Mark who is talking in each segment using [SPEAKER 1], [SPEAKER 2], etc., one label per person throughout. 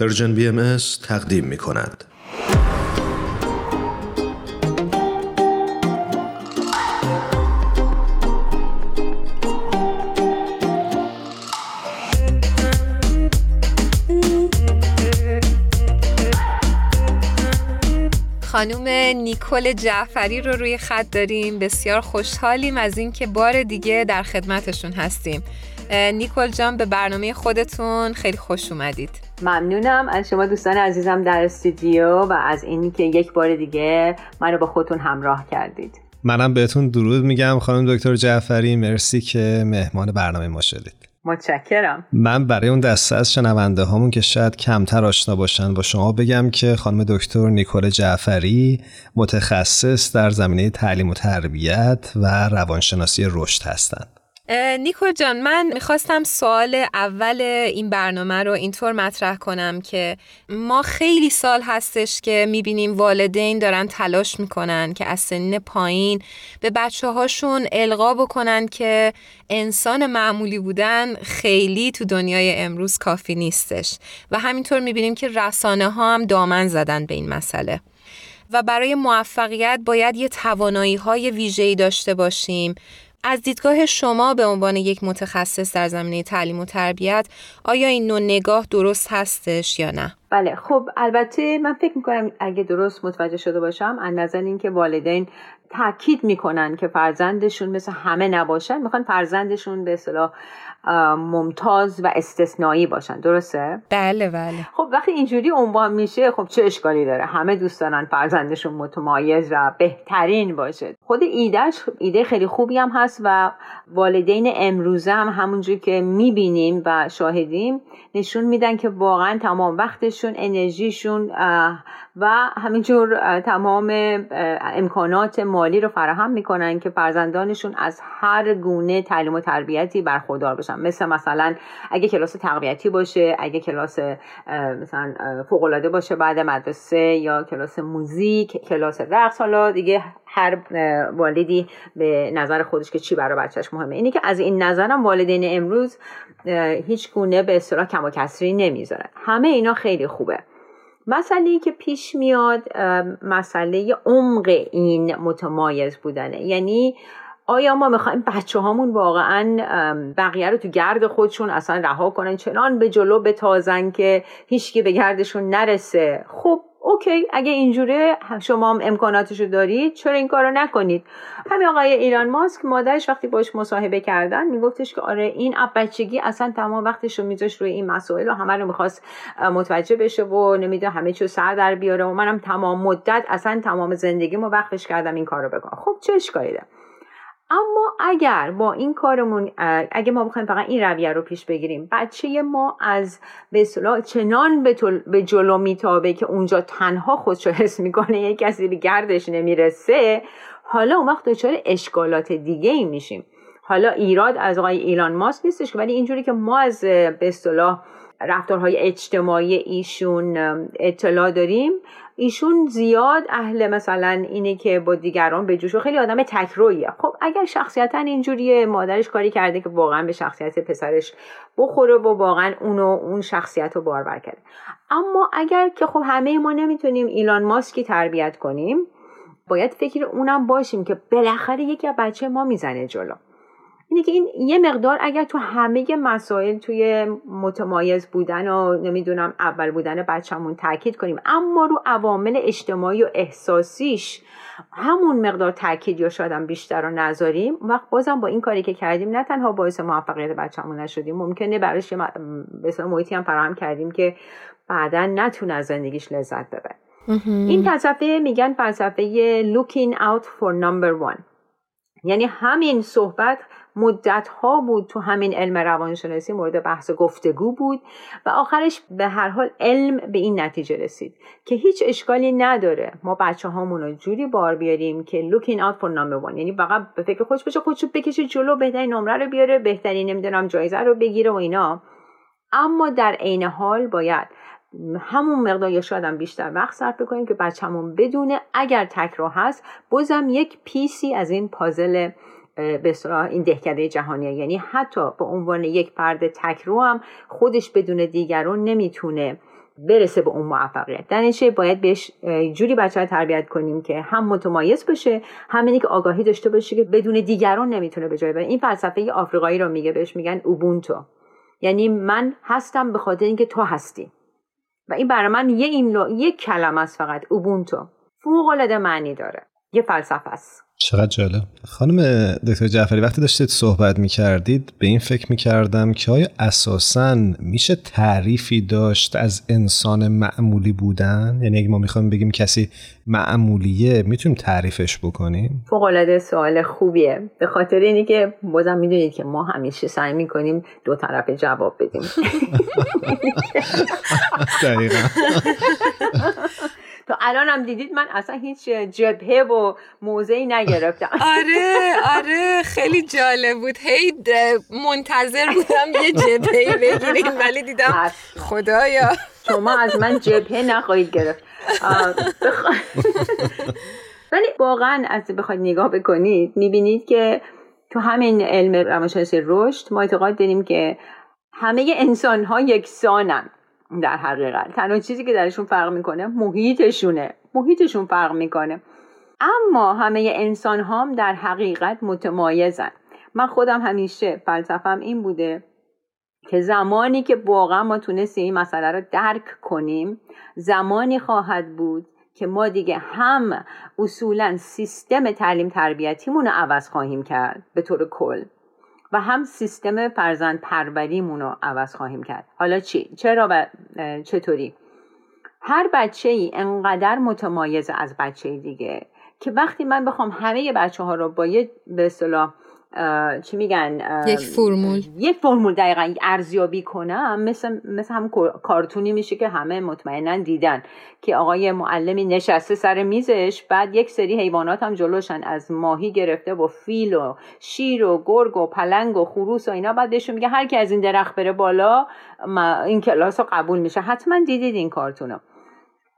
[SPEAKER 1] پرژن بی ام تقدیم می کند.
[SPEAKER 2] خانوم نیکل جعفری رو روی خط داریم. بسیار خوشحالیم از اینکه بار دیگه در خدمتشون هستیم. نیکل جان به برنامه خودتون خیلی خوش اومدید.
[SPEAKER 3] ممنونم. از شما دوستان عزیزم در استودیو و از اینکه یک بار دیگه منو با خودتون همراه کردید.
[SPEAKER 4] منم بهتون درود میگم خانم دکتر جعفری. مرسی که مهمان برنامه ما شدید.
[SPEAKER 3] متشکرم.
[SPEAKER 4] من برای اون دسته از شنونده هامون که شاید کمتر آشنا باشن با شما بگم که خانم دکتر نیکول جعفری متخصص در زمینه تعلیم و تربیت و روانشناسی رشد هستند
[SPEAKER 2] نیکو جان من می‌خواستم سوال اول این برنامه رو اینطور مطرح کنم که ما خیلی سال هستش که می‌بینیم والدین دارن تلاش می‌کنن که از سن پایین به بچه هاشون القا بکنن که انسان معمولی بودن خیلی تو دنیای امروز کافی نیستش. و همینطور می‌بینیم که رسانه ها هم دامن زدن به این مسئله. و برای موفقیت باید یه توانایی های ویژه‌ای داشته باشیم. از دیدگاه شما به عنوان یک متخصص در زمینه تعلیم و تربیت آیا این نوع نگاه درست هستش یا نه؟
[SPEAKER 3] بله خب البته من فکر می‌کنم اگه درست متوجه شده باشم از نظر اینکه والدین تاکید می‌کنن که فرزندشون مثل همه نباشن می‌خوان فرزندشون به اصطلاح ممتاز و استثنایی باشن. درسته؟
[SPEAKER 2] بله بله.
[SPEAKER 3] خب وقتی اینجوری عنوان میشه خب چه اشکالی داره؟ همه دوست دارن فرزندشون متمایز و بهترین باشه. خود ایدهش ایده خیلی خوبی هم هست و والدین امروزه هم همونجور که می‌بینیم و شاهدیم نشون میدن که واقعا تمام وقتشون انرژیشون و همینجور تمام امکانات مالی رو فراهم می‌کنن که فرزندانشون از هر گونه تعلیم و تربیتی برخوردار بشن. مثل مثلا اگه کلاس تقویتی باشه اگه کلاس مثلا فوق باشه بعد مدرسه یا کلاس موزیک کلاس رقص حالا دیگه هر والدی به نظر خودش که چی برای بچهش مهمه. اینه که از این نظرم والدین امروز هیچ گونه به اصطلاح کم و کسری نمی‌ذارن. همه اینا خیلی خوبه. مسئله که پیش میاد مسئله عمق این متمایز بودنه. یعنی آیا ما می‌خوایم بچه هامون واقعا بقیه رو تو گرد خودشون اصلا رها کنن؟ چنان به جلو بتازن که هیچکی به گردشون نرسه. خب اوکی اگه اینجوره شما هم امکاناتشو دارید چرا این کارو نکنید؟ همین آقای ایران ماسک مادرش وقتی باش مصاحبه کردن میگفتش که آره این اب بچگی اصلا تمام وقتش رو میذاش روی این مسائل و همه رو می‌خواست متوجه بشه و نمی‌دونه همه چیو سر در بیاره و منم تمام مدت اصلا تمام زندگیمو وقتش کردم این کارو بکنم. خب چه اشکالی اما اگر با این کارمون اگه ما بخوایم فقط این رویه رو پیش بگیریم بچه ما از به چنان به, به جلو میتابه که اونجا تنها خودشو حس می‌کنه یک کسی به گردش نمی‌رسه حالا اون وقت دچار اشکالات دیگه ای میشیم. حالا ایراد از آقای ایلان ماسک نیستش ولی اینجوری که ما از به اصطلاح رفتارهای اجتماعی ایشون اطلاع داریم. ایشون زیاد اهل مثلا اینه که با دیگران به جوش خیلی آدم تکرویه خب اگر شخصیتا اینجوریه مادرش کاری کرده که واقعا به شخصیت پسرش بخوره و واقعا اونو اون شخصیت رو بارور کرده. اما اگر که خب همه ما نمی‌تونیم ایلان ماسکی تربیت کنیم باید فکر اونم باشیم که بالاخره یکی بچه ما می‌زنه جلو. اینه که این یه مقدار اگر تو همه مسائل توی متمایز بودن و نمی‌دونم اول بودن بچهمون تاکید کنیم اما رو عوامل اجتماعی و احساسیش همون مقدار تاکید یا شاید بیشتر رو نذاریم. وقت بازم با این کاری که کردیم نه تنها باعث موفقیت بچه‌مون نشدیم ممکنه براش به محیطی هم فراهم کردیم که بعدا نتونه از زندگیش لذت ببره. این فلسفه میگن فلسفه looking out for number one. یعنی همین صحبت مدت ها بود تو همین علم روانشناسی مورد بحث گفتگو بود و آخرش به هر حال علم به این نتیجه رسید که هیچ اشکالی نداره. ما بچه هامون رو جوری بار بیاریم که looking out for number one. یعنی فقط به فکر خودش بشه خودش بکشه جلو بهترین نمره رو بیاره بهترین نمی‌دونم جایزه رو بگیره و اینا. اما در عین حال باید همون مقدار یا شاید بیشتر وقت صرف بکنیم که بچه‌مون بدونه اگر تکرار هست بازم یک پیسی از این پازل به این دهکده جهانیه. یعنی حتی به عنوان یک فرد تکرو هم خودش بدون دیگران نمی‌تونه برسه به اون موفقیت. در باید بهش جوری بچه رو تربیت کنیم که هم متمایز باشه هم اینی که آگاهی داشته باشه که بدون دیگران نمی‌تونه به جای بره. این فلسفه آفریقایی رو میگه بهش میگن اوبونتو. یعنی من هستم به خاطر اینکه تو هستی. و این برای من یه این یک کلمه است فقط اوبونتو. فوق العاده معنی داره. یه فلسفه است.
[SPEAKER 4] چقدر جالب. خانم دکتر جعفری وقتی داشتید صحبت می کردید به این فکر می کردم که آیا اساسا میشه تعریفی داشت از انسان معمولی بودن؟ یعنی اگه ما می‌خوایم بگیم کسی معمولیه می‌تونیم تعریفش بکنیم؟
[SPEAKER 3] فوق العاده سوال خوبیه. به خاطر اینی که بازم می‌دونید که ما همیشه سعی می‌کنیم دو طرف جواب بدیم. تو الان هم دیدید من اصلا هیچ جبهه و موضعی نگرفتم.
[SPEAKER 2] آره آره خیلی جالب بود. هی منتظر بودم یه جبهه بگیریم ولی دیدم خدایا.
[SPEAKER 3] شما از من جبهه نخواهید گرفت. ولی واقعا از بخواید نگاه بکنید می‌بینید که تو همین علم روانشناسی رشد ما اعتقاد داریم که همه انسان ها یکسانن. در حقیقت. تنها چیزی که درشون فرق می‌کنه محیطشونه. محیطشون فرق می‌کنه. اما همه انسان هم در حقیقت متمایزن. من خودم همیشه فلسفم این بوده که زمانی که واقعا ما تونستیم این مسئله رو درک کنیم زمانی خواهد بود که ما دیگه هم اصولا سیستم تعلیم تربیتیمون رو عوض خواهیم کرد. به طور کل. و هم سیستم فرزند پروریمون رو عوض خواهیم کرد حالا چی؟ چرا و چطوری؟ هر بچه ای انقدر متمایز از بچه دیگه که وقتی من بخوام همه بچه ها رو با یه به اصطلاح چی میگن؟
[SPEAKER 2] یک فرمول.
[SPEAKER 3] یک فرمول دقیقا ارزیابی کنم. مثل مثل هم کارتونی میشه که همه مطمئنا دیدن که آقای معلمی نشسته سر میزش. بعد یک سری حیوانات هم جلوشن از ماهی گرفته و فیل و شیر و گرگ و پلنگ و خروس و اینا. بعد بهشون میگه هر کی از این درخت بره بالا این کلاس رو قبول میشه. حتما دیدید این کارتونو.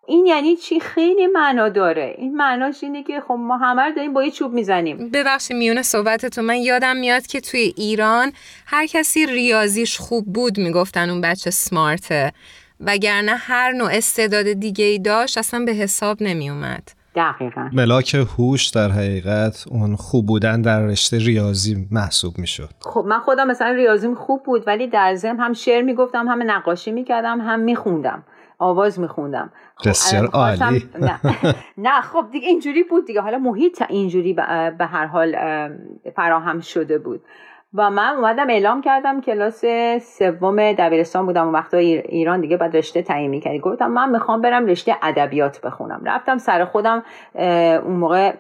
[SPEAKER 3] این یعنی چی؟ خیلی معنا داره. این معناش اینه که خب ما همه رو داریم با یه چوب می‌زنیم.
[SPEAKER 2] ببخشید میونه صحبتتون. من یادم میاد که توی ایران هر کسی ریاضیش خوب بود می‌گفتن اون بچه سمارته. وگرنه هر نوع استعداد دیگه ای داشت اصلا به حساب نمیومد
[SPEAKER 3] دقیقا.
[SPEAKER 4] ملاک هوش در حقیقت اون خوب بودن در رشته ریاضی محسوب می‌شد.
[SPEAKER 3] خب من خودم مثلا ریاضیم خوب بود ولی در ضمن هم شعر می‌گفتم هم نقاشی می‌کردم هم میخوندم. آواز میخوندم.
[SPEAKER 4] خب بسیار عالی.
[SPEAKER 3] نه. نه خب دیگه اینجوری بود دیگه. حالا محیط اینجوری به هر حال فراهم شده بود. و من اومدم اعلام کردم کلاس سوم دبیرستان بودم. و وقتا ایران دیگه بعد رشته تعیین می‌کردی. گفتم من می‌خوام برم رشته ادبیات بخونم. رفتم سر خودم اون موقع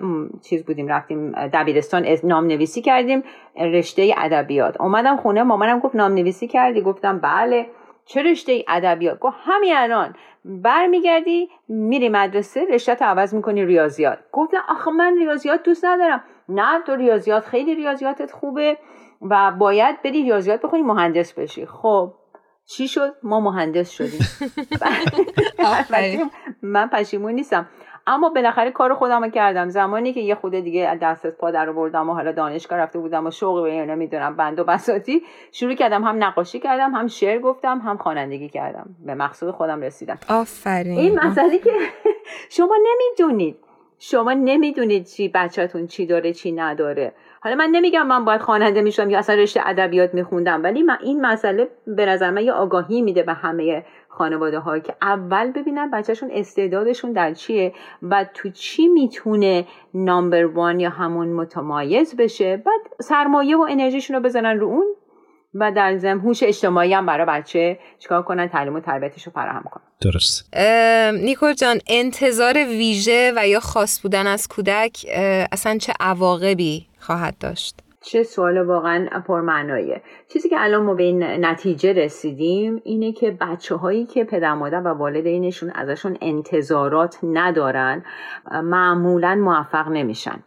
[SPEAKER 3] چیز بودیم رفتیم دبیرستان نام نویسی کردیم رشته ادبیات. اومدم خونه مامانم گفت نام نویسی کردی؟ گفتم بله. چه رشته ادبیات. گفت همین الان. برمیگردی میری مدرسه رشته عوض می‌کنی ریاضیات. گفتم آخه من ریاضیات دوست ندارم. نه تو ریاضیات خیلی ریاضیاتت خوبه و باید بری ریاضیات بخونی مهندس بشی. خب چی شد؟ ما مهندس شدیم. من پشیمون نیستم. اما بالاخره کار خودم رو کردم. زمانی که یه خود دیگه دست از پا در بردم و حالا دانشگاه رفته بودم و شوق به نمی‌دونم بند و بساتی شروع کردم هم نقاشی کردم هم شعر گفتم هم خوانندگی کردم. به مقصود خودم رسیدم.
[SPEAKER 2] آفرین.
[SPEAKER 3] این مسئله که شما نمی‌دونید. شما نمی‌دونید چی بچهتون چی داره چی نداره. حالا من نمیگم من باید خواننده میشم یا اصلا رشته ادبیات میخوندم ولی من این مسئله به نظر من یه آگاهی میده به همه خانواده هایی که اول ببینن بچهشون استعدادشون در چیه و تو چی می‌تونه نامبر وان یا همون متمایز بشه. بعد سرمایه و انرژیشون رو بزنن رو اون و در ضمن هوش اجتماعی هم برای بچه چیکار کنن؟ تعلیم و تربیتش رو فراهم کنن.
[SPEAKER 4] درست.
[SPEAKER 2] نیکول جان انتظار ویژه و یا خاص بودن از کودک اصلا چه عواقبی خواهد داشت؟
[SPEAKER 3] چه سوال واقعا پرمعناییه. چیزی که الان ما به این نتیجه رسیدیم اینه که بچه هایی که پدر مادر و والدینشون ازشون انتظارات ندارن معمولا موفق نمیشن.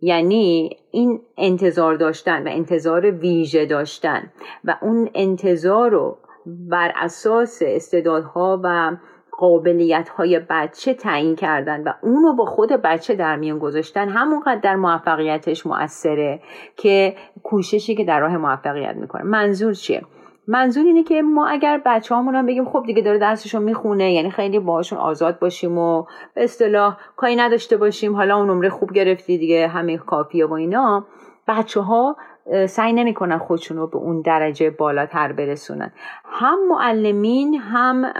[SPEAKER 3] یعنی این انتظار داشتن و انتظار ویژه داشتن و اون انتظار رو بر اساس استعدادها و قابلیت های بچه تعیین کردن و اونو با خود بچه در میان گذاشتن همونقدر در موفقیتش مؤثره که کوششی که در راه موفقیت می‌کنه. منظور چیه؟ منظور اینه که ما اگر بچه هم بگیم خب دیگه داره درسشون می‌خونه یعنی خیلی باهاشون آزاد باشیم و به اصطلاح کاری نداشته باشیم حالا اون نمره خوب گرفتی دیگه همه کافیه و اینا بچه ها سعی نمی‌کنن خودشون رو به اون درجه بالاتر برسونن. هم معلمین هم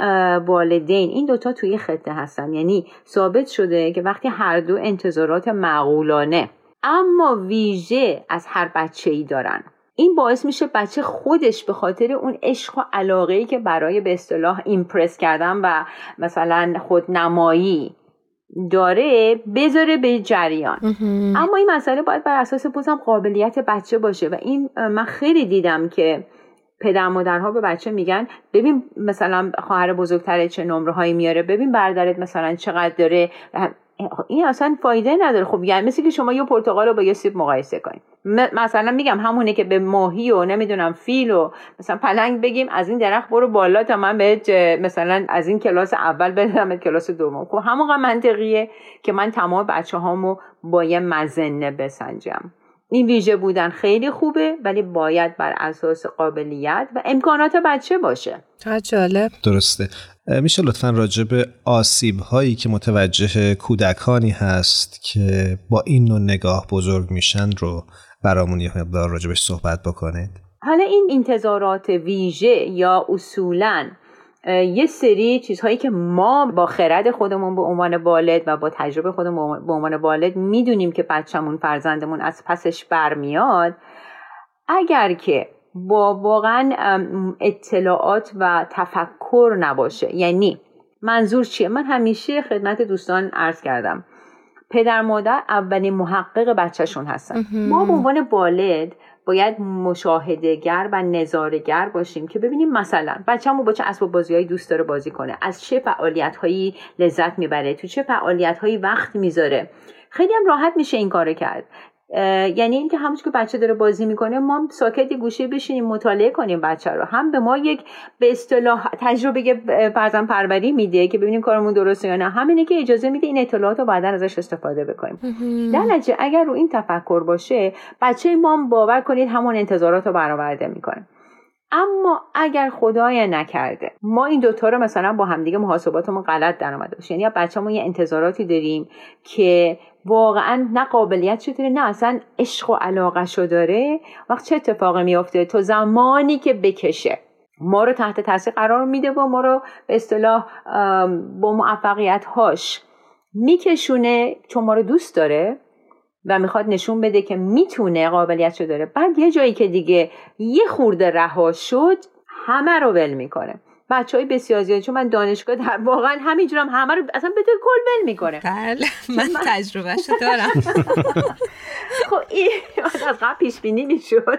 [SPEAKER 3] والدین این دوتا توی خطه هستن. یعنی ثابت شده که وقتی هر دو انتظارات معقولانه اما ویژه از هر بچه ای دارن. این باعث میشه بچه خودش به خاطر اون عشق و علاقه ای که برای به اصطلاح ایمپرس کردن و مثلا خودنمایی داره بذاره به جریان. اما این مسئله باید بر اساس بازم قابلیت بچه باشه و این من خیلی دیدم که پدر مادرها به بچه میگن ببین مثلا خواهر بزرگتره چه نمره هایی میاره ببین برادرت مثلا چقدر داره این اصلا فایده نداره. خب یعنی مثل که شما یه پرتقال رو با یه سیب مقایسه کنید. مثلا میگم همونه که به ماهی و نمی‌دونم فیل و مثلا پلنگ بگیم از این درخت برو بالا تا من بهت مثلا از این کلاس اول بدم کلاس دوم. خب همون منطقیه که من تمام بچه هامو با یه مزنه بسنجم. این ویژه بودن خیلی خوبه ولی باید بر اساس قابلیت و امکانات بچه باشه.
[SPEAKER 2] جالب.
[SPEAKER 4] درسته. میشه لطفا راجع به آسیب هایی که متوجه کودکانی هست که با این نوع نگاه بزرگ میشن رو برامون یه مقدار راجبش صحبت بکنید.
[SPEAKER 3] حالا این انتظارات ویژه یا اصولا یه سری چیزهایی که ما با خرد خودمون به عنوان والد و با تجربه خودمون به عنوان والد می‌دونیم که بچهمون فرزندمون از پسش برمیاد. اگر که با واقعا اطلاعات و تفکر نباشه یعنی منظور چیه؟ من همیشه خدمت دوستان عرض کردم پدر مادر اولین محقق بچهشون هستن. ما به عنوان والد باید مشاهدهگر و نظارگر باشیم که ببینیم مثلا بچه‌مون با چه اسباب بازیهایی دوست داره بازی کنه از چه فعالیت هایی لذت می‌بره تو چه فعالیت هایی وقت می‌ذاره. خیلی هم راحت میشه این کار کرد. یعنی اینکه همونش که بچه داره بازی می‌کنه ما ساکت گوشه بشینیم مطالعه کنیم بچه رو. هم به ما یک به اصطلاح تجربه فرزن پروری میده که ببینیم کارمون درسته یا نه. همینه که اجازه میده این اطلاعات رو بعدا ازش استفاده بکنیم. در نتیجه اگر رو این تفکر باشه بچه ما باور کنید همون انتظارات رو برآورده می‌کنه. اما اگر خدای نکرده ما این دوتا رو مثلا با همدیگه محاسباتمون غلط در آمده باشه. یعنی بچه‌مون یه انتظاراتی داریم که واقعا نه قابلیت شده نه اصلا عشق و علاقه شو داره. وقت چه اتفاقی میافته؟ تو زمانی که بکشه. ما رو تحت تاثیر قرار میده و ما رو به اصطلاح با موفقیت هاش میکشونه. چون ما رو دوست داره و می‌خواد نشون بده که می‌تونه قابلیت داره. بعد یه جایی که دیگه یه خورده رها شد همه رو ول می‌کنه. بچه های بسیار زیاد چون من دانشگاه در واقعا همینجورم همه رو اصلا به کل ول می‌کنه.
[SPEAKER 2] بله من تجربهش دارم.
[SPEAKER 3] خب این از قبل پیش بینی می‌شد.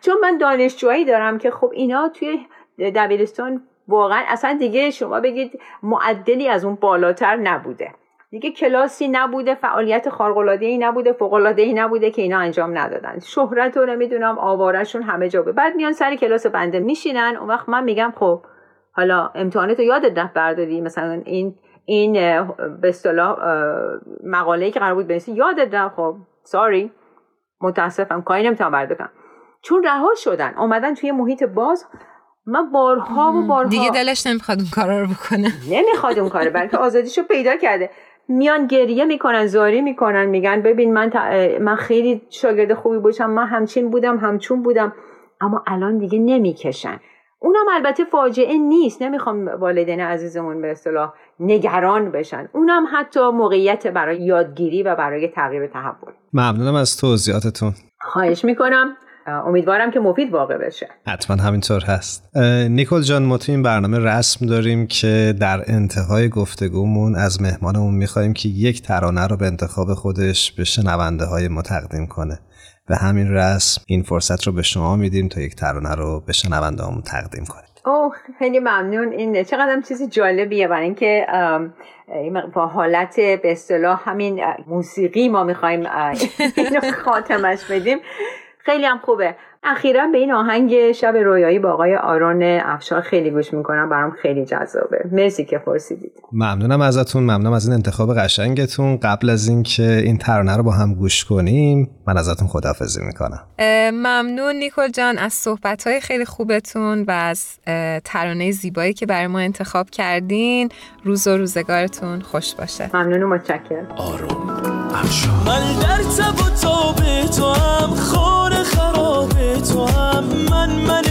[SPEAKER 3] چون من دانشجوهایی دارم که خب اینا توی دبیرستان واقعا اصلا دیگه شما بگید معدلی از اون بالاتر نبوده. دیگه کلاسی نبوده فعالیت خارق ای نبوده فوق ای نبوده که اینا انجام ندادن. شهرت رو نمی‌دونم آوارشون همه جا بود. بعد میان سر کلاس بنده میشینن. اون وقت من میگم خب حالا امتحانات رو یادت رفت برداری؟ مثلا این این به اصطلاح مقاله که قرار بود بنویسی یادت رفت؟ خب ساری. متاسفم کاری نمی‌تونم بردارم. چون رها شدن. اومدن توی محیط باز. من بارها و بارها
[SPEAKER 2] دیگه دلش نمی‌خواد اون کارا رو بکنه.
[SPEAKER 3] نمی‌خواد اون کاره بلکه آزادیشو پیدا کرده. میان گریه می‌کنن زاری می‌کنن میگن ببین من, من خیلی شاگرد خوبی باشم من همچین بودم همچون بودم. اما الان دیگه نمی‌کشن. اونم البته فاجعه نیست. نمی‌خوام والدین عزیزمون به اصطلاح نگران بشن. اونم حتی موقعیت برای یادگیری و برای تغییر تحول.
[SPEAKER 4] ممنونم از توضیحاتتون.
[SPEAKER 3] خواهش می‌کنم. امیدوارم که مفید واقع بشه.
[SPEAKER 4] حتما همینطور هست. نیکل جان ما تو این برنامه رسم داریم که در انتهای گفتگومون از مهمانمون می‌خوایم که یک ترانه رو به انتخاب خودش به شنونده های ما تقدیم کنه. به همین رسم این فرصت رو به شما میدیم تا یک ترانه رو به شنونده همون تقدیم کنید
[SPEAKER 3] اوه خیلی ممنون. این چقدر چیزی جالبیه برای اینکه با حالت به اصطلاح همین موسیقی ما می‌خوایم خاتمش بدیم. خیلی هم خوبه. اخیرا به این آهنگ شب رویایی با آقای آرون افشار خیلی گوش می‌کنم. برام خیلی جذابه. مرسی که پرسیدید.
[SPEAKER 4] ممنونم ازتون. ممنونم از این انتخاب قشنگتون. قبل از اینکه این ترانه رو با هم گوش کنیم من ازتون خداحافظی می‌کنم.
[SPEAKER 2] ممنون نیکل جان. از صحبت های خیلی خوبتون و از ترانه زیبایی که برای ما انتخاب کردین روز و روزگارتون خوش باشه.
[SPEAKER 3] ممنون و متشکرم.
[SPEAKER 1] آروم
[SPEAKER 5] من در تب و تاب تو هم خور تو هم من من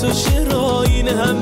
[SPEAKER 5] تو چرا این هم